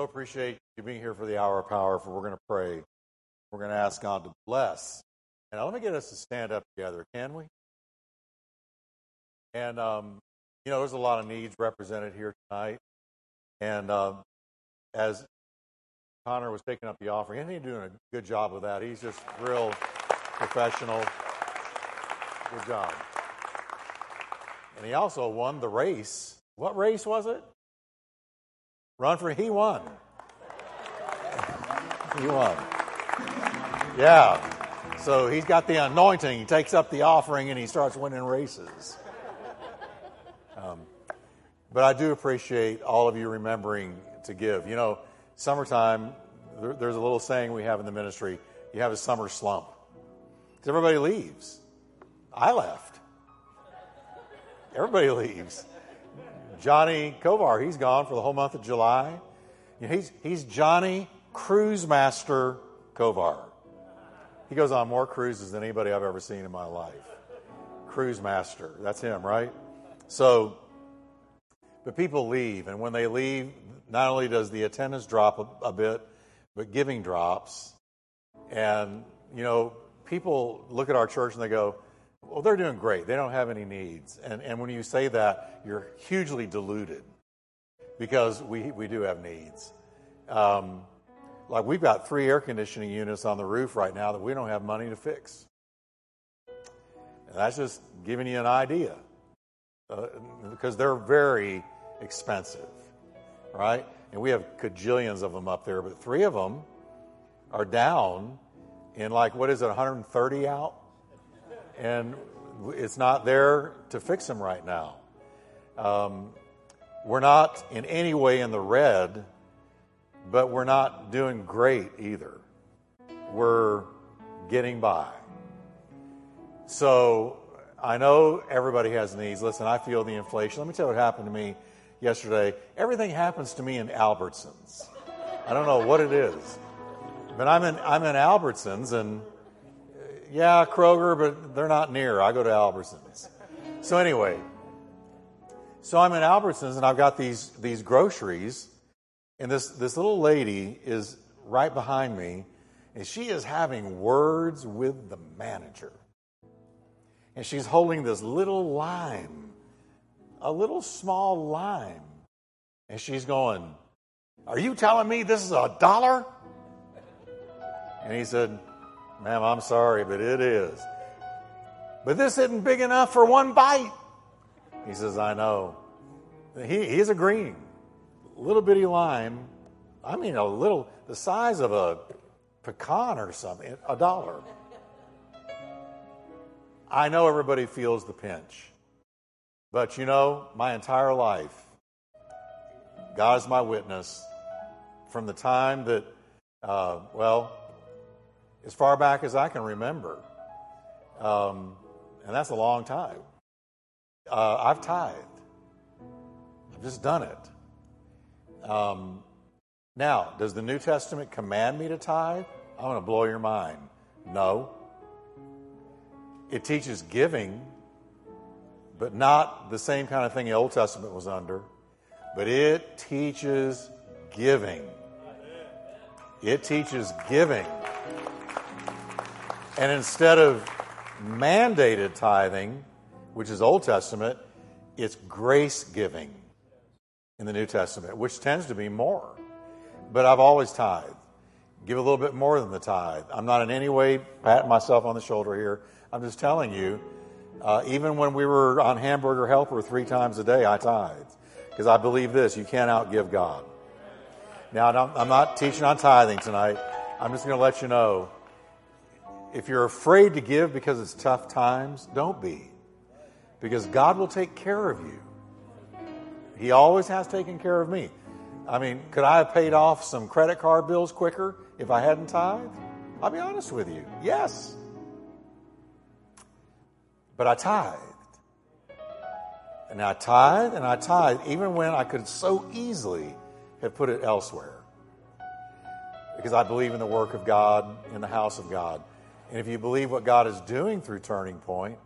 so appreciate you being here for the hour of power. For we're going to pray. We're going to ask God to bless. And let me get us to stand up together, can we? And um, you know, there's a lot of needs represented here tonight. And um, as Connor was taking up the offering, and he's doing a good job with that. He's just real professional. Good job. And he also won the race. What race was it? Run for he won. He won. Yeah. So he's got the anointing. He takes up the offering and he starts winning races. Um, but I do appreciate all of you remembering to give. You know, summertime, there, there's a little saying we have in the ministry you have a summer slump. Everybody leaves. I left. Everybody leaves. Johnny Kovar, he's gone for the whole month of July. You know, he's, he's Johnny Cruise Master Kovar. He goes on more cruises than anybody I've ever seen in my life. Cruise Master, that's him, right? So, but people leave, and when they leave, not only does the attendance drop a, a bit, but giving drops. And, you know, people look at our church and they go, well, they're doing great. They don't have any needs. And, and when you say that, you're hugely deluded because we, we do have needs. Um, like we've got three air conditioning units on the roof right now that we don't have money to fix. And that's just giving you an idea uh, because they're very expensive, right? And we have cajillions of them up there, but three of them are down in like, what is it, 130 out? And it's not there to fix them right now. Um, we're not in any way in the red, but we're not doing great either. We're getting by. So I know everybody has needs. Listen, I feel the inflation. Let me tell you what happened to me yesterday. Everything happens to me in Albertsons. I don't know what it is, but I'm in I'm in Albertsons and yeah, Kroger, but they're not near. I go to Albertsons. So anyway, so I'm in Albertsons and I've got these these groceries, and this this little lady is right behind me, and she is having words with the manager. And she's holding this little lime, a little small lime. And she's going, Are you telling me this is a dollar? And he said, Ma'am, I'm sorry, but it is. But this isn't big enough for one bite. He says, I know. He, he's agreeing. Little bitty lime, I mean, a little, the size of a pecan or something, a dollar. I know everybody feels the pinch. But you know, my entire life, God is my witness. From the time that, uh, well, as far back as I can remember. Um, and that's a long time. Uh, I've tithed. I've just done it. Um, now, does the New Testament command me to tithe? I'm going to blow your mind. No. It teaches giving, but not the same kind of thing the Old Testament was under. But it teaches giving. It teaches giving. And instead of mandated tithing, which is Old Testament, it's grace giving in the New Testament, which tends to be more. But I've always tithed. Give a little bit more than the tithe. I'm not in any way patting myself on the shoulder here. I'm just telling you, uh, even when we were on Hamburger Helper three times a day, I tithed. Because I believe this you can't outgive God. Now, I'm not teaching on tithing tonight. I'm just going to let you know if you're afraid to give because it's tough times, don't be. Because God will take care of you. He always has taken care of me. I mean, could I have paid off some credit card bills quicker if I hadn't tithed? I'll be honest with you. Yes. But I tithed. And I tithe and I tithe even when I could so easily have put it elsewhere. Because I believe in the work of God, in the house of God. And if you believe what God is doing through Turning Point,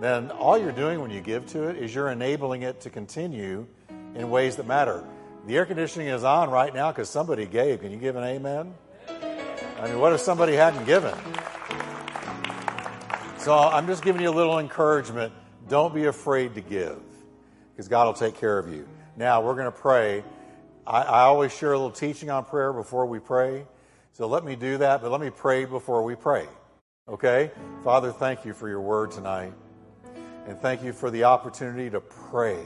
then all you're doing when you give to it is you're enabling it to continue in ways that matter. The air conditioning is on right now because somebody gave. Can you give an amen? I mean, what if somebody hadn't given? So I'm just giving you a little encouragement. Don't be afraid to give because God will take care of you. Now, we're going to pray. I, I, always share a little teaching on prayer before we pray. So let me do that, but let me pray before we pray. Okay? Father, thank you for your word tonight. And thank you for the opportunity to pray.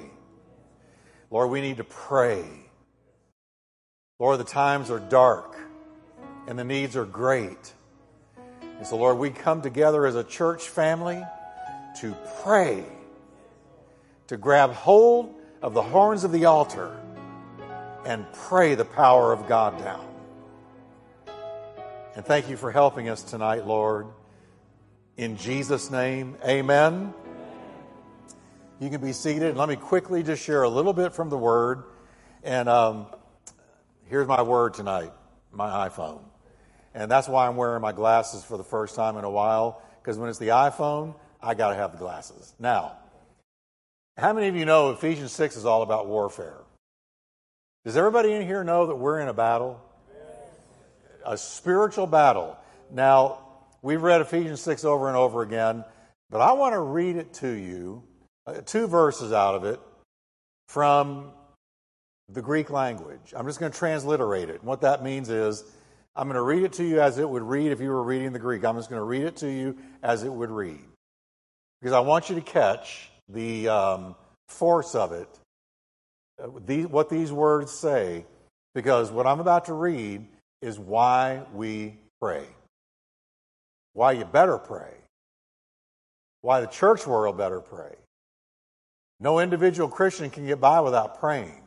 Lord, we need to pray. Lord, the times are dark and the needs are great. And so, Lord, we come together as a church family to pray, to grab hold of the horns of the altar and pray the power of God down. And thank you for helping us tonight, Lord. In Jesus' name, amen. You can be seated. Let me quickly just share a little bit from the Word. And um, here's my word tonight my iPhone. And that's why I'm wearing my glasses for the first time in a while, because when it's the iPhone, I got to have the glasses. Now, how many of you know Ephesians 6 is all about warfare? Does everybody in here know that we're in a battle? A spiritual battle. Now, we've read Ephesians 6 over and over again, but I want to read it to you uh, two verses out of it from the Greek language. I'm just going to transliterate it. And what that means is I'm going to read it to you as it would read if you were reading the Greek. I'm just going to read it to you as it would read. Because I want you to catch the um, force of it, uh, these, what these words say, because what I'm about to read is why we pray. Why you better pray. Why the church world better pray. No individual Christian can get by without praying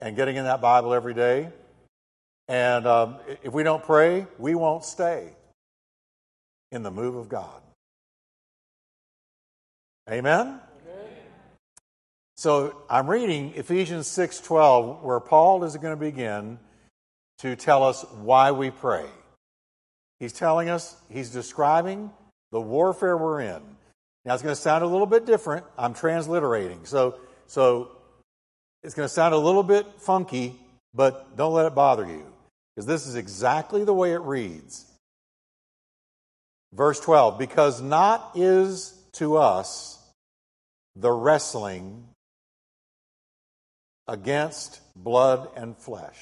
and getting in that Bible every day. And um, if we don't pray, we won't stay in the move of God. Amen? Amen. So I'm reading Ephesians 6:12 where Paul is going to begin to tell us why we pray. He's telling us, he's describing the warfare we're in. Now it's going to sound a little bit different. I'm transliterating. So, so it's going to sound a little bit funky, but don't let it bother you. Because this is exactly the way it reads. Verse 12, because not is to us the wrestling against blood and flesh.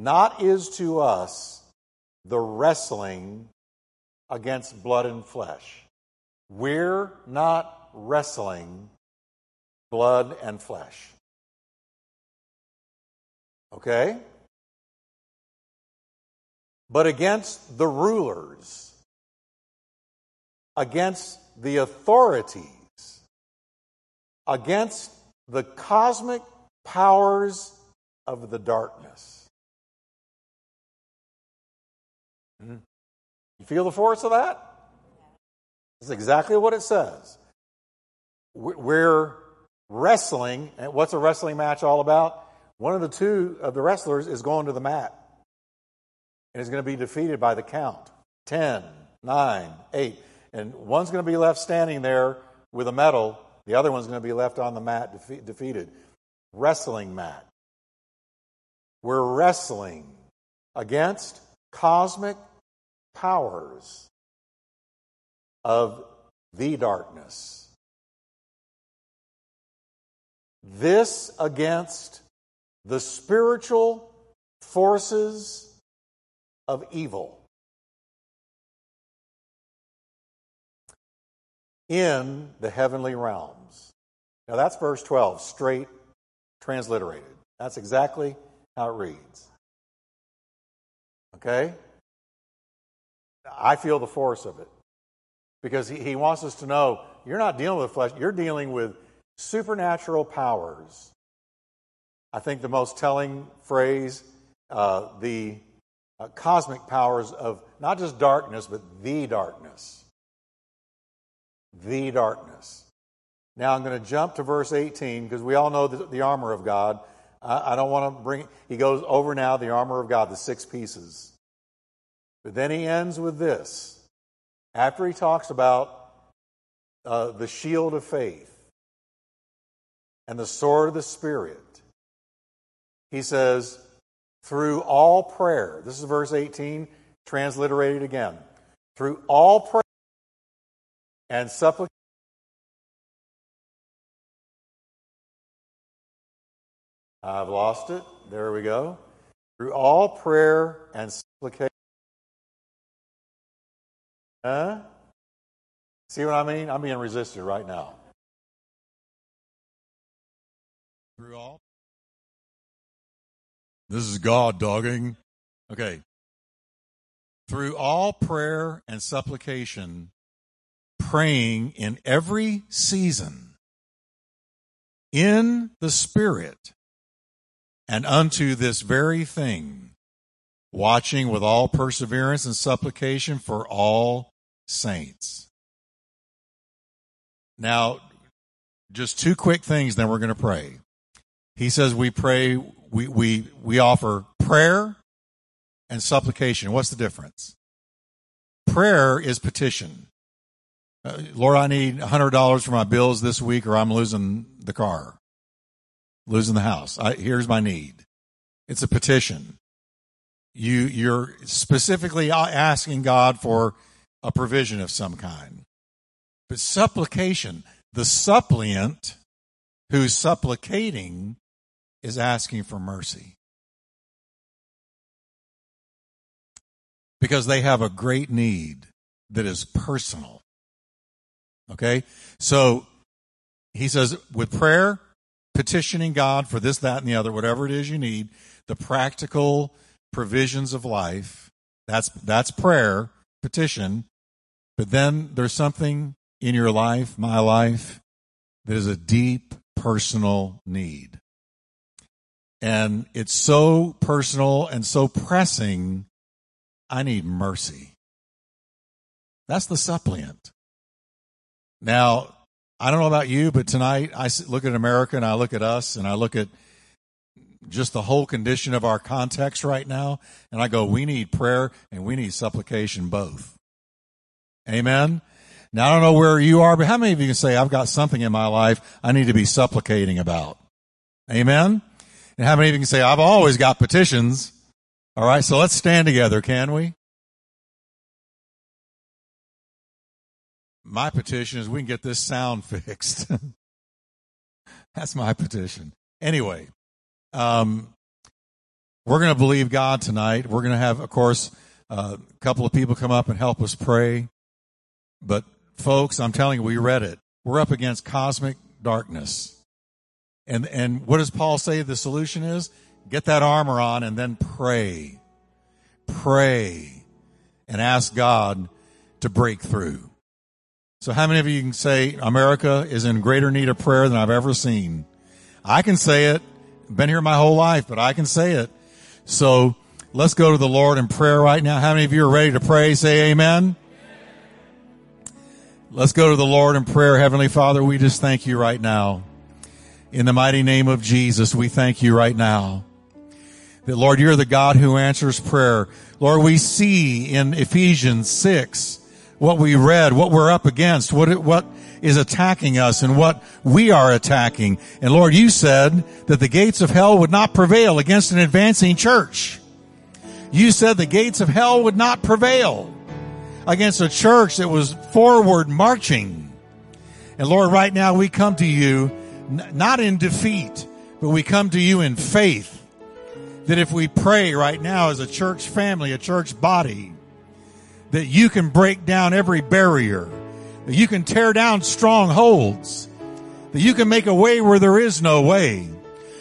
Not is to us the wrestling against blood and flesh. We're not wrestling blood and flesh. Okay? But against the rulers, against the authorities, against the cosmic powers of the darkness. Mm-hmm. You feel the force of that? That's exactly what it says. We're wrestling. And what's a wrestling match all about? One of the two of the wrestlers is going to the mat and is going to be defeated by the count 10, 9, 8. And one's going to be left standing there with a medal, the other one's going to be left on the mat defe- defeated. Wrestling mat. We're wrestling against cosmic powers of the darkness. This against the spiritual forces of evil in the heavenly realms. Now that's verse 12, straight transliterated. That's exactly how it reads. Okay? I feel the force of it because he, he wants us to know you're not dealing with flesh, you're dealing with supernatural powers. I think the most telling phrase, uh, the uh, cosmic powers of not just darkness, but the darkness. The darkness. Now I'm going to jump to verse 18 because we all know the, the armor of God. I, I don't want to bring, he goes over now the armor of God, the six pieces. But then he ends with this after he talks about uh, the shield of faith and the sword of the Spirit he says, through all prayer. This is verse 18, transliterated again. Through all prayer and supplication. I've lost it. There we go. Through all prayer and supplication. Huh? See what I mean? I'm being resisted right now. Through all. This is God dogging. Okay. Through all prayer and supplication, praying in every season, in the Spirit, and unto this very thing, watching with all perseverance and supplication for all saints. Now, just two quick things, then we're going to pray. He says we pray, we, we, we offer prayer and supplication. What's the difference? Prayer is petition. Uh, Lord, I need $100 for my bills this week or I'm losing the car losing the house. I, here's my need. It's a petition. You, you're specifically asking God for a provision of some kind. But supplication, the suppliant who's supplicating is asking for mercy. Because they have a great need that is personal. Okay? So he says, with prayer, petitioning God for this, that, and the other, whatever it is you need, the practical provisions of life. That's, that's prayer, petition. But then there's something in your life, my life, that is a deep personal need. And it's so personal and so pressing, I need mercy. That's the suppliant. Now, I don't know about you, but tonight I look at America and I look at us and I look at just the whole condition of our context right now. And I go, we need prayer and we need supplication both. Amen. Now I don't know where you are, but how many of you can say, I've got something in my life I need to be supplicating about? Amen. And how many of you can say, I've always got petitions? All right. So let's stand together, can we? My petition is we can get this sound fixed. That's my petition. Anyway, um, we're going to believe God tonight. We're going to have, of course, a couple of people come up and help us pray. But folks, I'm telling you, we read it. We're up against cosmic darkness. And, and what does Paul say the solution is? Get that armor on and then pray. Pray and ask God to break through. So how many of you can say America is in greater need of prayer than I've ever seen? I can say it. Been here my whole life, but I can say it. So let's go to the Lord in prayer right now. How many of you are ready to pray? Say amen. Let's go to the Lord in prayer. Heavenly Father, we just thank you right now. In the mighty name of Jesus, we thank you right now. That Lord, you're the God who answers prayer. Lord, we see in Ephesians 6 what we read, what we're up against, what, what is attacking us and what we are attacking. And Lord, you said that the gates of hell would not prevail against an advancing church. You said the gates of hell would not prevail against a church that was forward marching. And Lord, right now we come to you not in defeat, but we come to you in faith that if we pray right now as a church family, a church body, that you can break down every barrier, that you can tear down strongholds, that you can make a way where there is no way.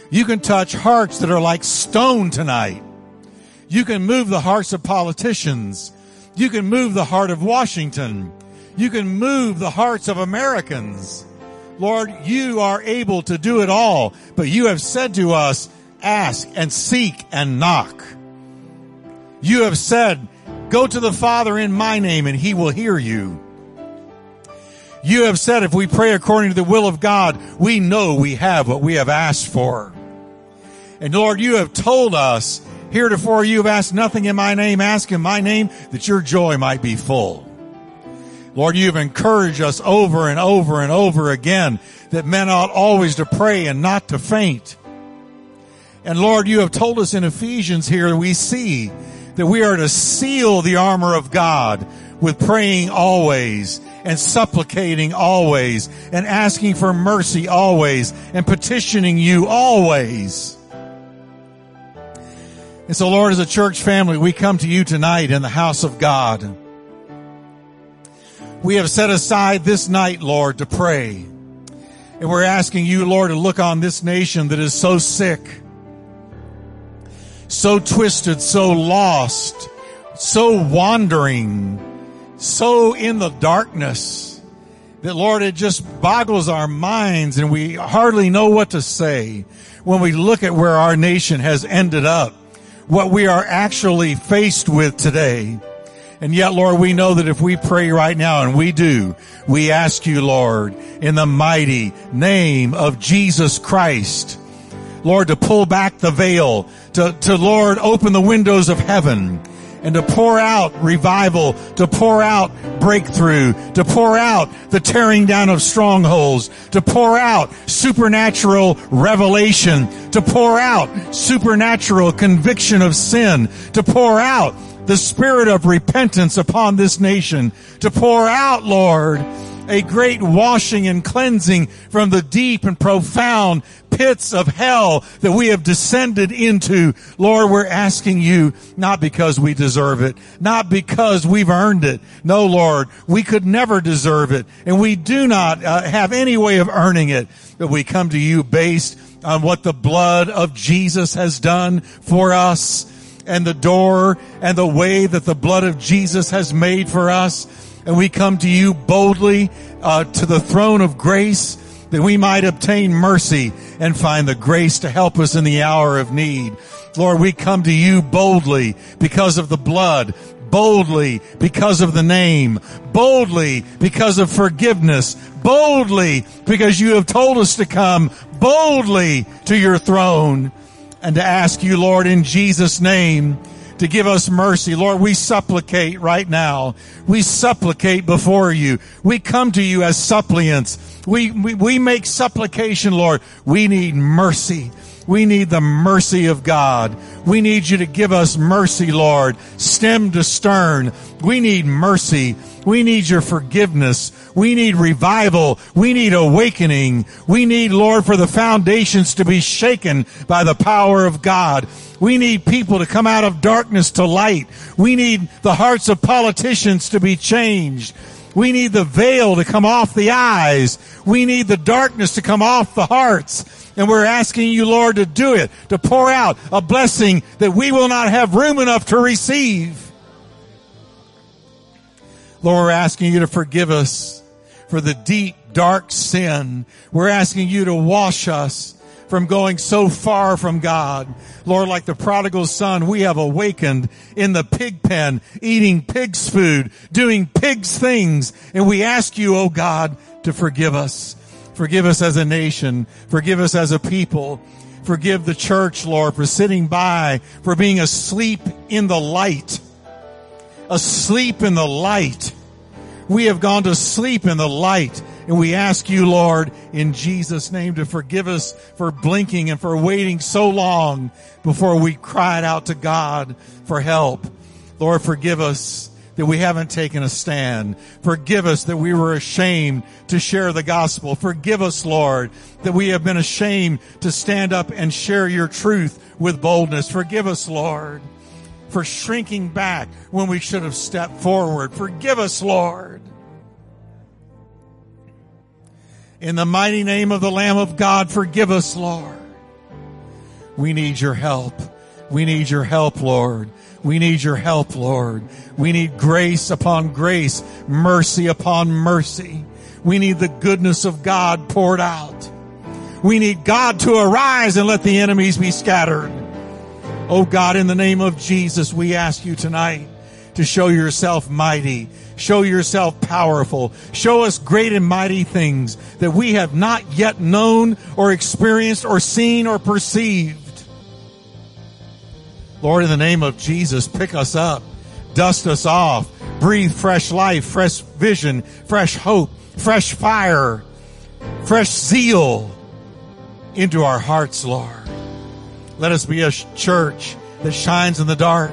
You can touch hearts that are like stone tonight. You can move the hearts of politicians. You can move the heart of Washington. You can move the hearts of Americans. Lord, you are able to do it all, but you have said to us, ask and seek and knock. You have said, Go to the Father in my name and he will hear you. You have said if we pray according to the will of God, we know we have what we have asked for. And Lord, you have told us heretofore you have asked nothing in my name, ask in my name that your joy might be full. Lord, you have encouraged us over and over and over again that men ought always to pray and not to faint. And Lord, you have told us in Ephesians here, we see that we are to seal the armor of God with praying always and supplicating always and asking for mercy always and petitioning you always. And so Lord, as a church family, we come to you tonight in the house of God. We have set aside this night, Lord, to pray. And we're asking you, Lord, to look on this nation that is so sick, so twisted, so lost, so wandering, so in the darkness that Lord, it just boggles our minds and we hardly know what to say when we look at where our nation has ended up, what we are actually faced with today. And yet, Lord, we know that if we pray right now, and we do, we ask you, Lord, in the mighty name of Jesus Christ, Lord, to pull back the veil, to, to Lord, open the windows of heaven, and to pour out revival, to pour out breakthrough, to pour out the tearing down of strongholds, to pour out supernatural revelation, to pour out supernatural conviction of sin, to pour out the spirit of repentance upon this nation, to pour out, Lord, a great washing and cleansing from the deep and profound pits of hell that we have descended into. Lord, we're asking you not because we deserve it, not because we've earned it. No, Lord, we could never deserve it and we do not uh, have any way of earning it, but we come to you based on what the blood of Jesus has done for us and the door and the way that the blood of Jesus has made for us. And we come to you boldly uh, to the throne of grace that we might obtain mercy and find the grace to help us in the hour of need. Lord, we come to you boldly because of the blood, boldly because of the name, boldly because of forgiveness, boldly because you have told us to come boldly to your throne and to ask you, Lord, in Jesus' name, to give us mercy. Lord, we supplicate right now. We supplicate before you. We come to you as suppliants. We, we, we make supplication, Lord. We need mercy. We need the mercy of God. We need you to give us mercy, Lord, stem to stern. We need mercy. We need your forgiveness. We need revival. We need awakening. We need, Lord, for the foundations to be shaken by the power of God. We need people to come out of darkness to light. We need the hearts of politicians to be changed. We need the veil to come off the eyes. We need the darkness to come off the hearts. And we're asking you, Lord, to do it, to pour out a blessing that we will not have room enough to receive. Lord, we're asking you to forgive us for the deep, dark sin. We're asking you to wash us from going so far from God. Lord, like the prodigal son, we have awakened in the pig pen, eating pig's food, doing pig's things. And we ask you, oh God, to forgive us. Forgive us as a nation. Forgive us as a people. Forgive the church, Lord, for sitting by, for being asleep in the light. Asleep in the light. We have gone to sleep in the light. And we ask you, Lord, in Jesus' name to forgive us for blinking and for waiting so long before we cried out to God for help. Lord, forgive us that we haven't taken a stand. Forgive us that we were ashamed to share the gospel. Forgive us, Lord, that we have been ashamed to stand up and share your truth with boldness. Forgive us, Lord, for shrinking back when we should have stepped forward. Forgive us, Lord. In the mighty name of the Lamb of God, forgive us, Lord. We need your help. We need your help, Lord. We need your help, Lord. We need grace upon grace, mercy upon mercy. We need the goodness of God poured out. We need God to arise and let the enemies be scattered. Oh God, in the name of Jesus, we ask you tonight to show yourself mighty, show yourself powerful, show us great and mighty things that we have not yet known or experienced or seen or perceived. Lord, in the name of Jesus, pick us up, dust us off, breathe fresh life, fresh vision, fresh hope, fresh fire, fresh zeal into our hearts, Lord. Let us be a church that shines in the dark.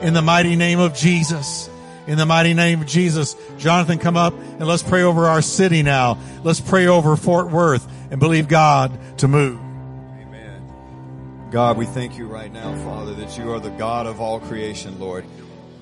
In the mighty name of Jesus. In the mighty name of Jesus. Jonathan, come up and let's pray over our city now. Let's pray over Fort Worth and believe God to move. God, we thank you right now, Father, that you are the God of all creation, Lord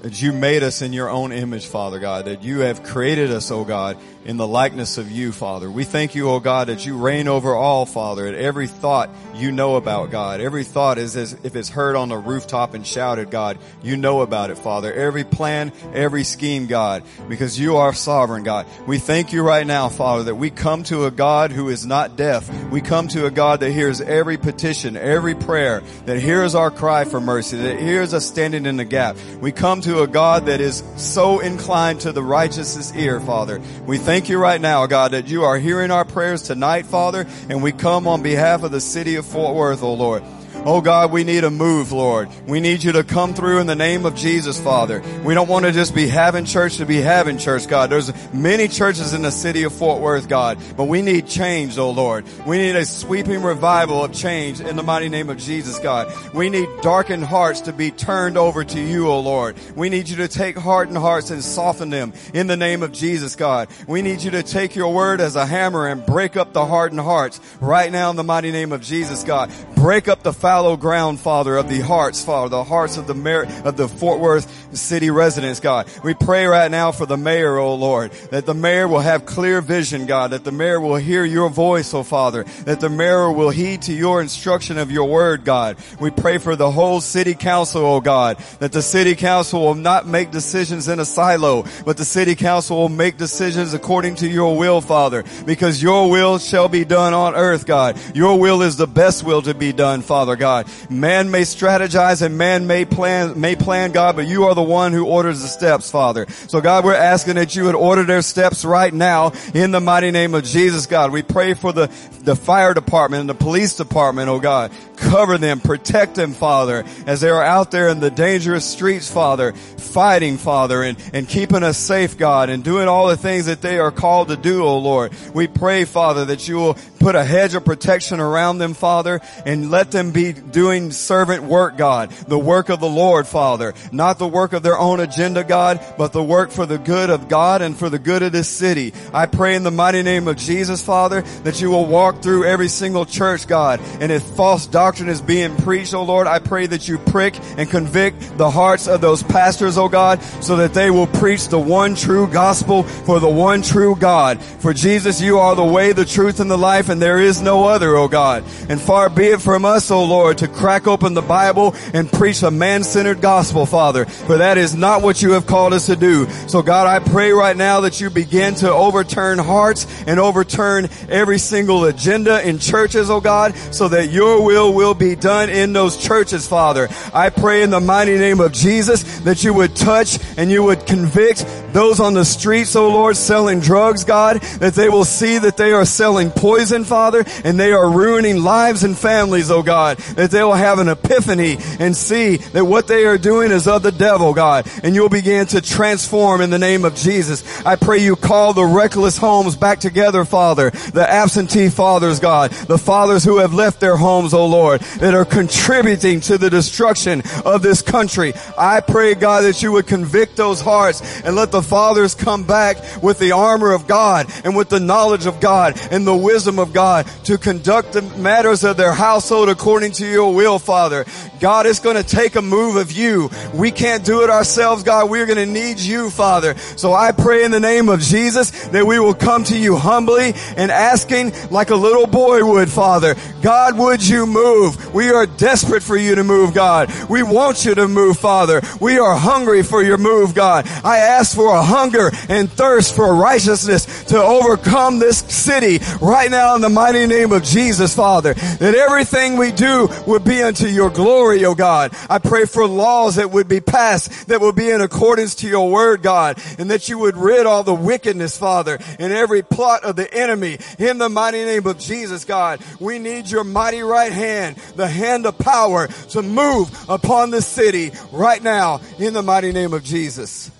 that you made us in your own image, Father God, that you have created us, oh God, in the likeness of you, Father. We thank you, oh God, that you reign over all, Father, and every thought you know about, God. Every thought is as if it's heard on the rooftop and shouted, God, you know about it, Father. Every plan, every scheme, God, because you are sovereign, God. We thank you right now, Father, that we come to a God who is not deaf. We come to a God that hears every petition, every prayer, that hears our cry for mercy, that hears us standing in the gap. We come to a God that is so inclined to the righteousness ear, Father. We thank you right now, God, that you are hearing our prayers tonight, Father, and we come on behalf of the city of Fort Worth, oh Lord. Oh God, we need a move, Lord. We need you to come through in the name of Jesus, Father. We don't want to just be having church to be having church, God. There's many churches in the city of Fort Worth, God, but we need change, oh Lord. We need a sweeping revival of change in the mighty name of Jesus, God. We need darkened hearts to be turned over to you, oh Lord. We need you to take hardened hearts and soften them in the name of Jesus, God. We need you to take your word as a hammer and break up the hardened hearts right now in the mighty name of Jesus, God. Break up the fallow ground, Father, of the hearts, Father, the hearts of the mayor, of the Fort Worth city residents, God. We pray right now for the mayor, oh Lord, that the mayor will have clear vision, God, that the mayor will hear your voice, oh Father, that the mayor will heed to your instruction of your word, God. We pray for the whole city council, oh God, that the city council will not make decisions in a silo, but the city council will make decisions according to your will, Father, because your will shall be done on earth, God. Your will is the best will to be done, Father God. Man may strategize and man may plan, may plan, God, but you are the one who orders the steps, Father. So God, we're asking that you would order their steps right now in the mighty name of Jesus, God. We pray for the, the fire department and the police department, oh God. Cover them, protect them, Father, as they are out there in the dangerous streets, Father, fighting, Father, and, and keeping us safe, God, and doing all the things that they are called to do, oh Lord. We pray, Father, that you will put a hedge of protection around them, Father, and let them be doing servant work, God. The work of the Lord, Father. Not the work of their own agenda, God, but the work for the good of God and for the good of this city. I pray in the mighty name of Jesus, Father, that you will walk through every single church, God. And if false doctrine is being preached, oh Lord, I pray that you prick and convict the hearts of those pastors, oh God, so that they will preach the one true gospel for the one true God. For Jesus, you are the way, the truth, and the life, and there is no other, O God. And far be it from us, O Lord, to crack open the Bible and preach a man-centered gospel, Father. For that is not what you have called us to do. So God, I pray right now that you begin to overturn hearts and overturn every single agenda in churches, O God, so that your will will be done in those churches, Father. I pray in the mighty name of Jesus that you would touch and you would convict those on the streets, O Lord, selling drugs, God, that they will see that they are selling poison, Father, and they are ruining lives and families, oh God, that they will have an epiphany and see that what they are doing is of the devil, God, and you'll begin to transform in the name of Jesus. I pray you call the reckless homes back together, Father, the absentee fathers, God, the fathers who have left their homes, oh Lord, that are contributing to the destruction of this country. I pray, God, that you would convict those hearts and let the fathers come back with the armor of God and with the knowledge of God and the wisdom of God to conduct the matters of their household according to your will, Father. God, it's going to take a move of you. We can't do it ourselves, God. We're going to need you, Father. So I pray in the name of Jesus that we will come to you humbly and asking like a little boy would, Father. God, would you move? We are desperate for you to move, God. We want you to move, Father. We are hungry for your move, God. I ask for a hunger and thirst for righteousness to overcome this city right now in the mighty name of Jesus, Father. That everything we do would be unto your glory, O God. I pray for laws that would be passed that will be in accordance to your word, God, and that you would rid all the wickedness, Father, and every plot of the enemy in the mighty name of Jesus, God. We need your mighty right hand, the hand of power to move upon the city right now in the mighty name of Jesus.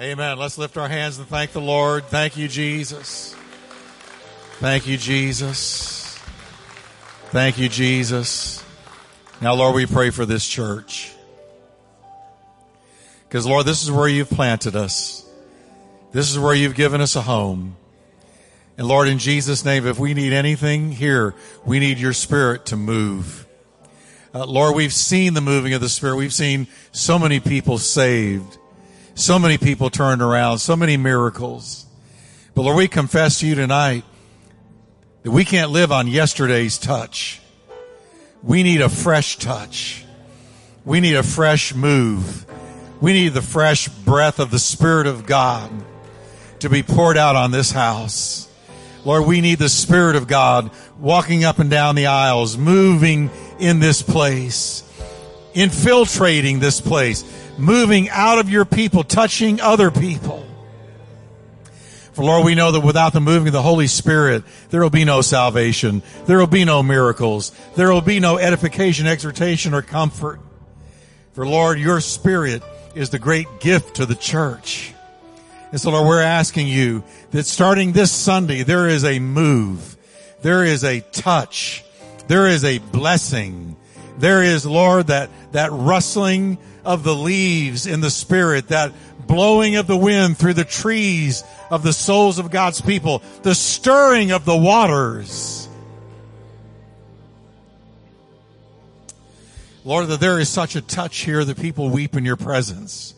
Amen. Let's lift our hands and thank the Lord. Thank you, Jesus. Thank you, Jesus. Thank you, Jesus. Now, Lord, we pray for this church. Because, Lord, this is where you've planted us. This is where you've given us a home. And Lord, in Jesus' name, if we need anything here, we need your spirit to move. Uh, Lord, we've seen the moving of the spirit. We've seen so many people saved, so many people turned around, so many miracles. But Lord, we confess to you tonight that we can't live on yesterday's touch. We need a fresh touch. We need a fresh move. We need the fresh breath of the Spirit of God to be poured out on this house. Lord, we need the Spirit of God walking up and down the aisles, moving in this place, infiltrating this place, moving out of your people, touching other people. For Lord, we know that without the moving of the Holy Spirit, there will be no salvation. There will be no miracles. There will be no edification, exhortation, or comfort. For Lord, your Spirit is the great gift to the church. And so Lord, we're asking you that starting this Sunday, there is a move. There is a touch. There is a blessing. There is, Lord, that, that rustling of the leaves in the Spirit, that blowing of the wind through the trees of the souls of God's people, the stirring of the waters. Lord, that there is such a touch here that people weep in your presence.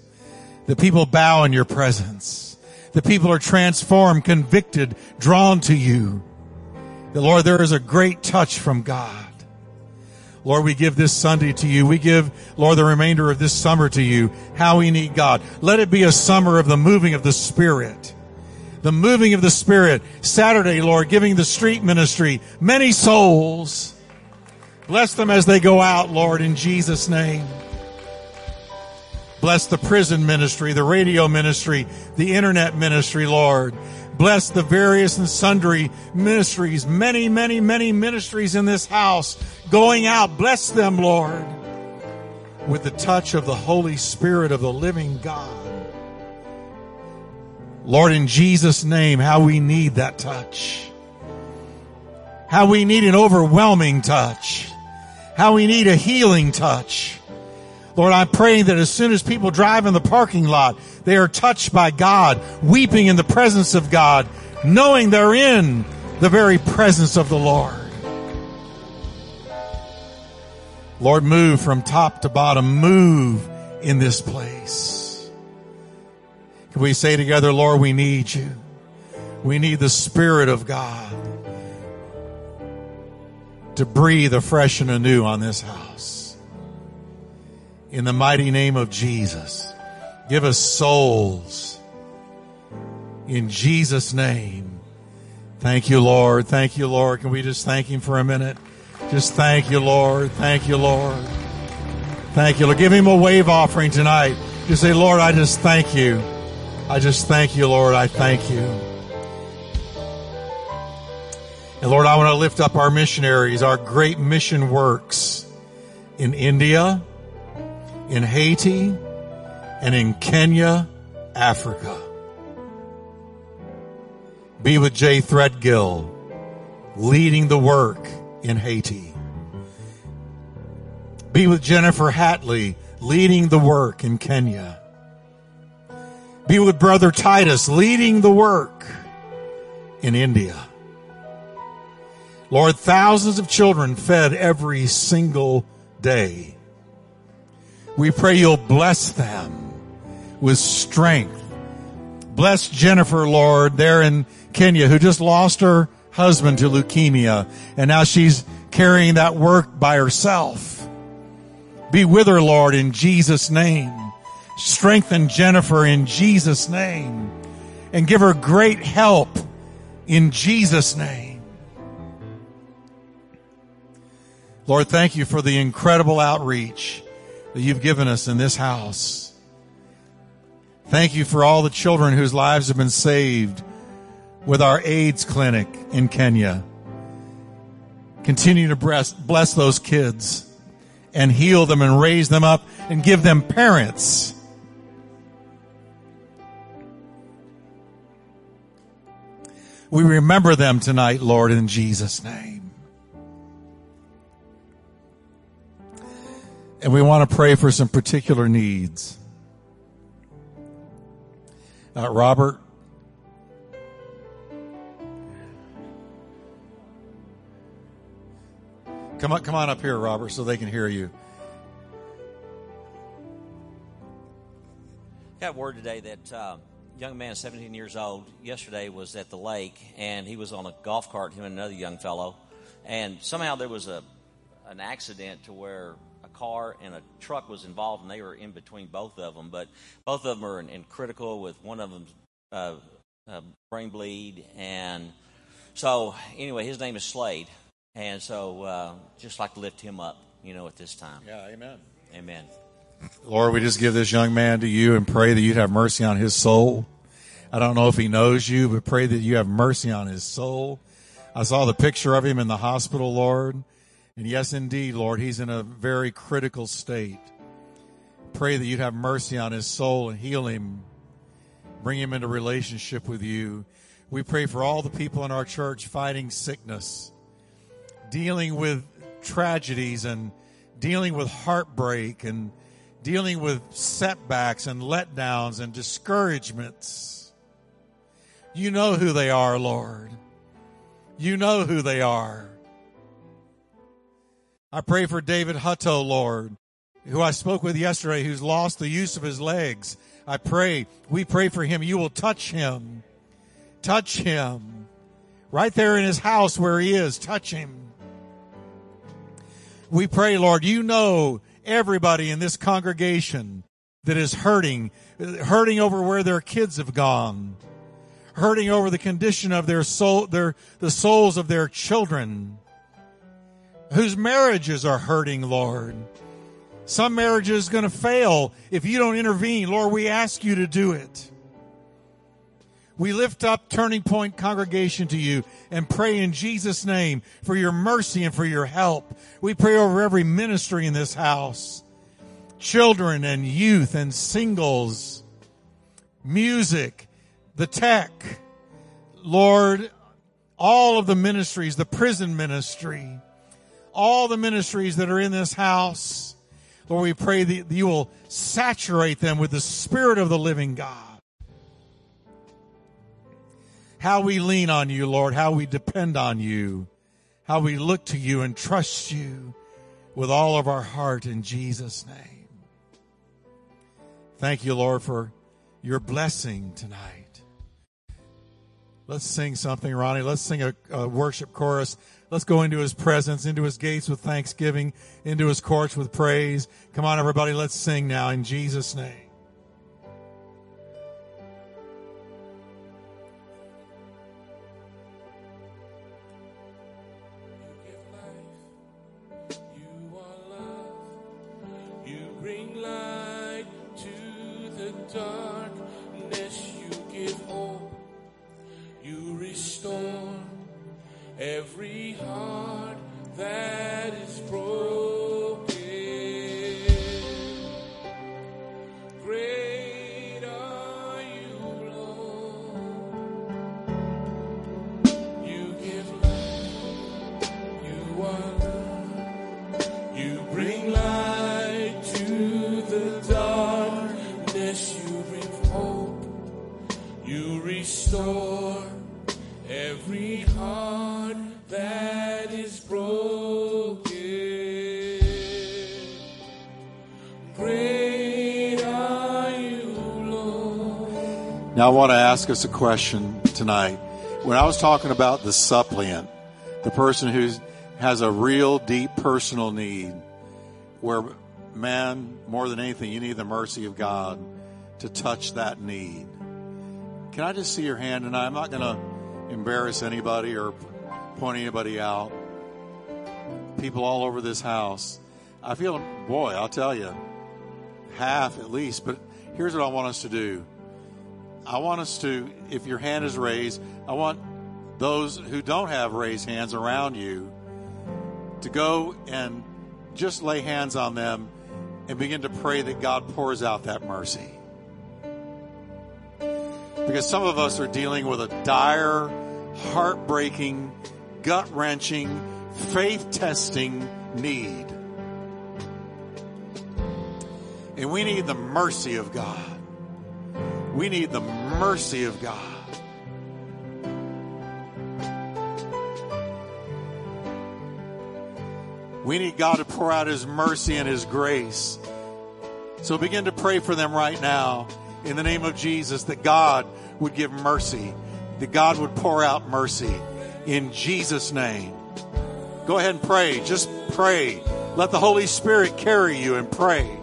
The people bow in your presence. The people are transformed, convicted, drawn to you. The Lord, there is a great touch from God. Lord, we give this Sunday to you. We give, Lord, the remainder of this summer to you. How we need God. Let it be a summer of the moving of the Spirit. The moving of the Spirit. Saturday, Lord, giving the street ministry many souls. Bless them as they go out, Lord, in Jesus' name. Bless the prison ministry, the radio ministry, the internet ministry, Lord. Bless the various and sundry ministries, many, many, many ministries in this house going out. Bless them, Lord, with the touch of the Holy Spirit of the living God. Lord, in Jesus' name, how we need that touch. How we need an overwhelming touch. How we need a healing touch. Lord, I'm praying that as soon as people drive in the parking lot, they are touched by God, weeping in the presence of God, knowing they're in the very presence of the Lord. Lord, move from top to bottom, move in this place. Can we say together, Lord, we need you. We need the Spirit of God to breathe afresh and anew on this house. In the mighty name of Jesus. Give us souls. In Jesus' name. Thank you, Lord. Thank you, Lord. Can we just thank Him for a minute? Just thank you, Lord. Thank you, Lord. Thank you, Lord. Give Him a wave offering tonight. Just say, Lord, I just thank you. I just thank you, Lord. I thank you. And Lord, I want to lift up our missionaries, our great mission works in India, in Haiti, and in Kenya, Africa. Be with Jay Threadgill, leading the work in Haiti. Be with Jennifer Hatley, leading the work in Kenya. Be with Brother Titus, leading the work in India. Lord, thousands of children fed every single day. We pray you'll bless them with strength. Bless Jennifer, Lord, there in Kenya, who just lost her husband to leukemia, and now she's carrying that work by herself. Be with her, Lord, in Jesus' name. Strengthen Jennifer in Jesus' name. And give her great help in Jesus' name. Lord, thank you for the incredible outreach that you've given us in this house. Thank you for all the children whose lives have been saved with our AIDS clinic in Kenya. Continue to bless, those kids and heal them and raise them up and give them parents. We remember them tonight, Lord, in Jesus' name. And we want to pray for some particular needs. Uh, Robert, come on, come on up here, Robert, so they can hear you. Got word today that uh, young man, 17 years old, yesterday was at the lake and he was on a golf cart, him and another young fellow, and somehow there was a an accident to where car and a truck was involved and they were in between both of them, but both of them are in, in critical with one of them uh, uh, brain bleed and so anyway, his name is Slade, and so uh, just like to lift him up, you know, at this time. Yeah, amen. Amen. Lord, we just give this young man to you and pray that you'd have mercy on his soul. I don't know if he knows you, but pray that you have mercy on his soul. I saw the picture of him in the hospital, Lord. And yes, indeed, Lord, he's in a very critical state. Pray that you'd have mercy on his soul and heal him. Bring him into relationship with you. We pray for all the people in our church fighting sickness, dealing with tragedies and dealing with heartbreak and dealing with setbacks and letdowns and discouragements. You know who they are, Lord. You know who they are. I pray for David Hutto, Lord, who I spoke with yesterday, who's lost the use of his legs. I pray, we pray for him. You will touch him. Touch him. Right there in his house where he is, touch him. We pray, Lord, you know everybody in this congregation that is hurting, hurting over where their kids have gone, hurting over the condition of their soul, their, the souls of their children, whose marriages are hurting, Lord. Some marriages are going to fail if you don't intervene. Lord, we ask you to do it. We lift up Turning Point congregation to you and pray in Jesus' name for your mercy and for your help. We pray over every ministry in this house. Children and youth and singles, music, the tech. Lord, all of the ministries, the prison ministry, all the ministries that are in this house. Lord, we pray that you will saturate them with the Spirit of the living God how we lean on you, Lord, how we depend on you, how we look to you and trust you with all of our heart in Jesus' name. Thank you, Lord, for your blessing tonight. Let's sing something, Ronnie. Let's sing a, a, worship chorus. Let's go into his presence, into his gates with thanksgiving, into his courts with praise. Come on, everybody. Let's sing now in Jesus' name. Ask us a question tonight. When I was talking about the suppliant, the person who has a real deep personal need, where, man, more than anything, you need the mercy of God to touch that need. Can I just see your hand? And I'm not going to embarrass anybody or point anybody out. People all over this house. I feel, boy, I'll tell you, half at least. But here's what I want us to do. I want us to, if your hand is raised, I want those who don't have raised hands around you to go and just lay hands on them and begin to pray that God pours out that mercy. Because some of us are dealing with a dire, heartbreaking, gut wrenching, faith testing need. And we need the mercy of God. We need the mercy of God. We need God to pour out His mercy and His grace. So begin to pray for them right now in the name of Jesus that God would give mercy, that God would pour out mercy in Jesus' name. Go ahead and pray. Just pray. Let the Holy Spirit carry you and pray.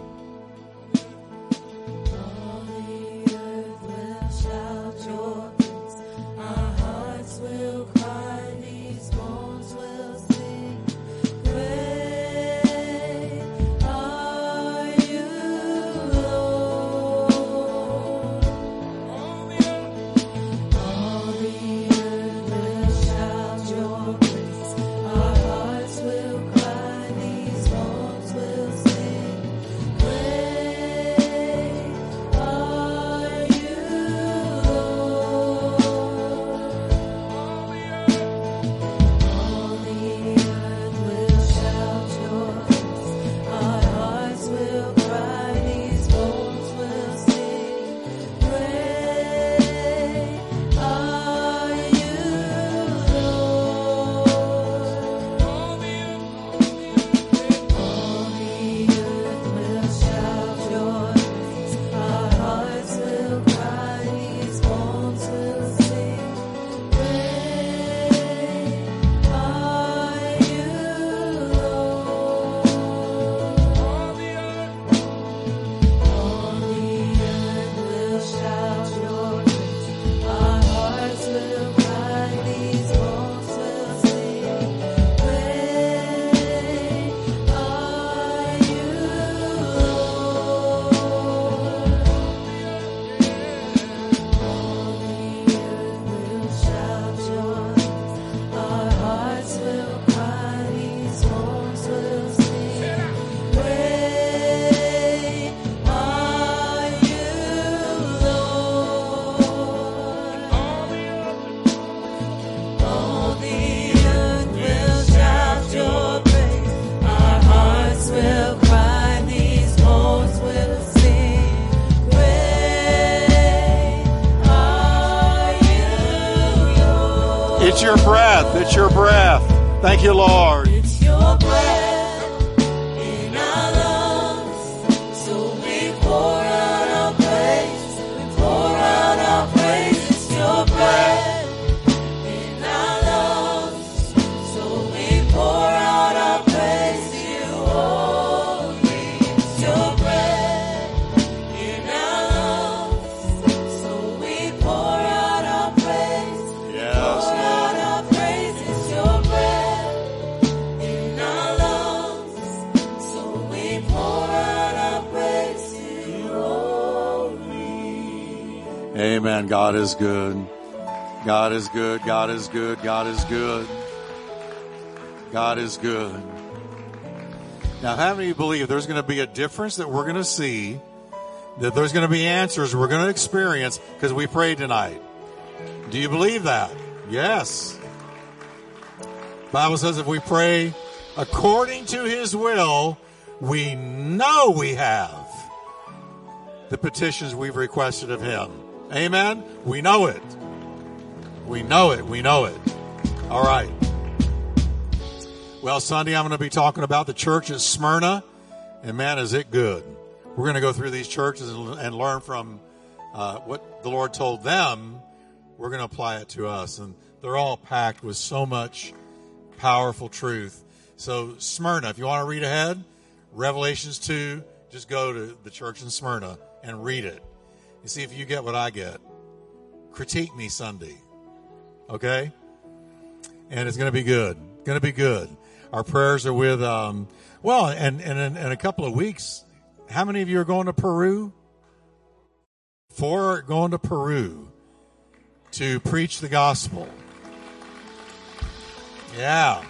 Amen. God is good. God is good. God is good. God is good. God is good. Now, how many of you believe there's going to be a difference that we're going to see, that there's going to be answers we're going to experience because we prayed tonight? Do you believe that? Yes. Bible says if we pray according to his will, we know we have the petitions we've requested of him. Amen. We know it. We know it. We know it. All right. Well, Sunday I'm going to be talking about the church at Smyrna, and man, is it good. We're going to go through these churches and, learn from uh, what the Lord told them. We're going to apply it to us, and they're all packed with so much powerful truth. So, Smyrna, if you want to read ahead, Revelations 2, just go to the church in Smyrna and read it and see if you get what I get. Critique me Sunday. Okay? And it's going to be good. Going to be good. Our prayers are with, um, well, and, and in, in a couple of weeks, how many of you are going to Peru? Four are going to Peru to preach the gospel. Yeah.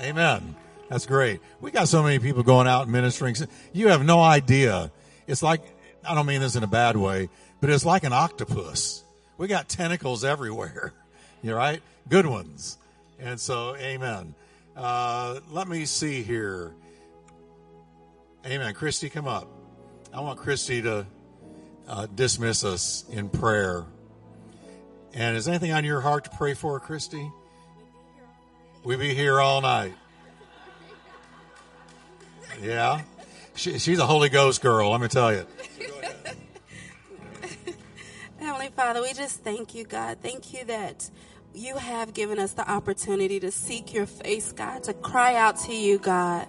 Amen. That's great. We got so many people going out and ministering. You have no idea. It's like, I don't mean this in a bad way, but it's like an octopus. We got tentacles everywhere. You right? Good ones. And so, amen. Uh, let me see here. Amen. Christy, come up. I want Christy to uh, dismiss us in prayer. And is anything on your heart to pray for, Christy? We be here all night. Yeah, she, she's a Holy Ghost girl. Let me tell you. Heavenly Father, we just thank you, God. Thank you that you have given us the opportunity to seek your face, God, to cry out to you, God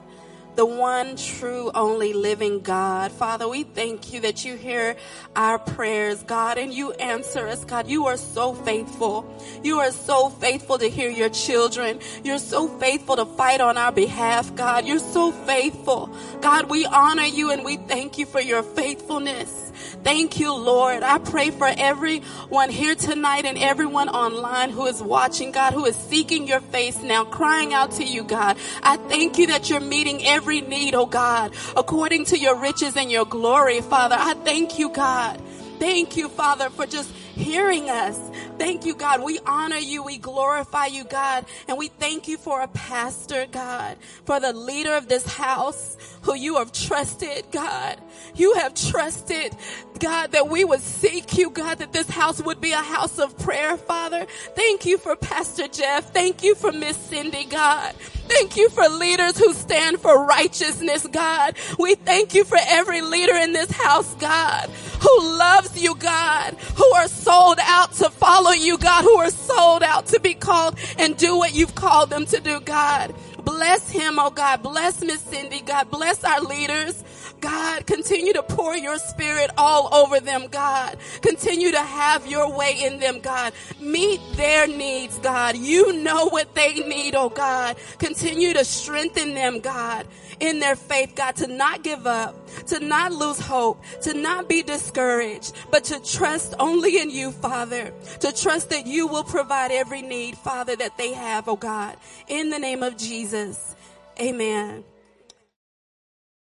the one true, only living God. Father, we thank you that you hear our prayers, God, and you answer us, God. You are so faithful. You are so faithful to hear your children. You're so faithful to fight on our behalf, God. You're so faithful. God, we honor you and we thank you for your faithfulness. Thank you, Lord. I pray for everyone here tonight and everyone online who is watching, God, who is seeking your face now, crying out to you, God. I thank you that you're meeting every need, oh God, according to your riches and your glory, Father. I thank you, God. Thank you, Father, for just hearing us. Thank you, God. We honor you. We glorify you, God. And we thank you for a pastor, God, for the leader of this house who you have trusted, God. You have trusted, God, that we would seek you, God, that this house would be a house of prayer, Father. Thank you for Pastor Jeff. Thank you for Miss Cindy, God. Thank you for leaders who stand for righteousness, God. We thank you for every leader in this house, God, who loves you, God, who are sold out to follow you, God, who are sold out to be called and do what you've called them to do, God. Bless him, oh God. Bless Miss Cindy, God. Bless our leaders. God, continue to pour your spirit all over them, God. Continue to have your way in them, God. Meet their needs, God. You know what they need, oh God. Continue to strengthen them, God, in their faith, God, to not give up, to not lose hope, to not be discouraged, but to trust only in you, Father. To trust that you will provide every need, Father, that they have, oh God. In the name of Jesus. Amen.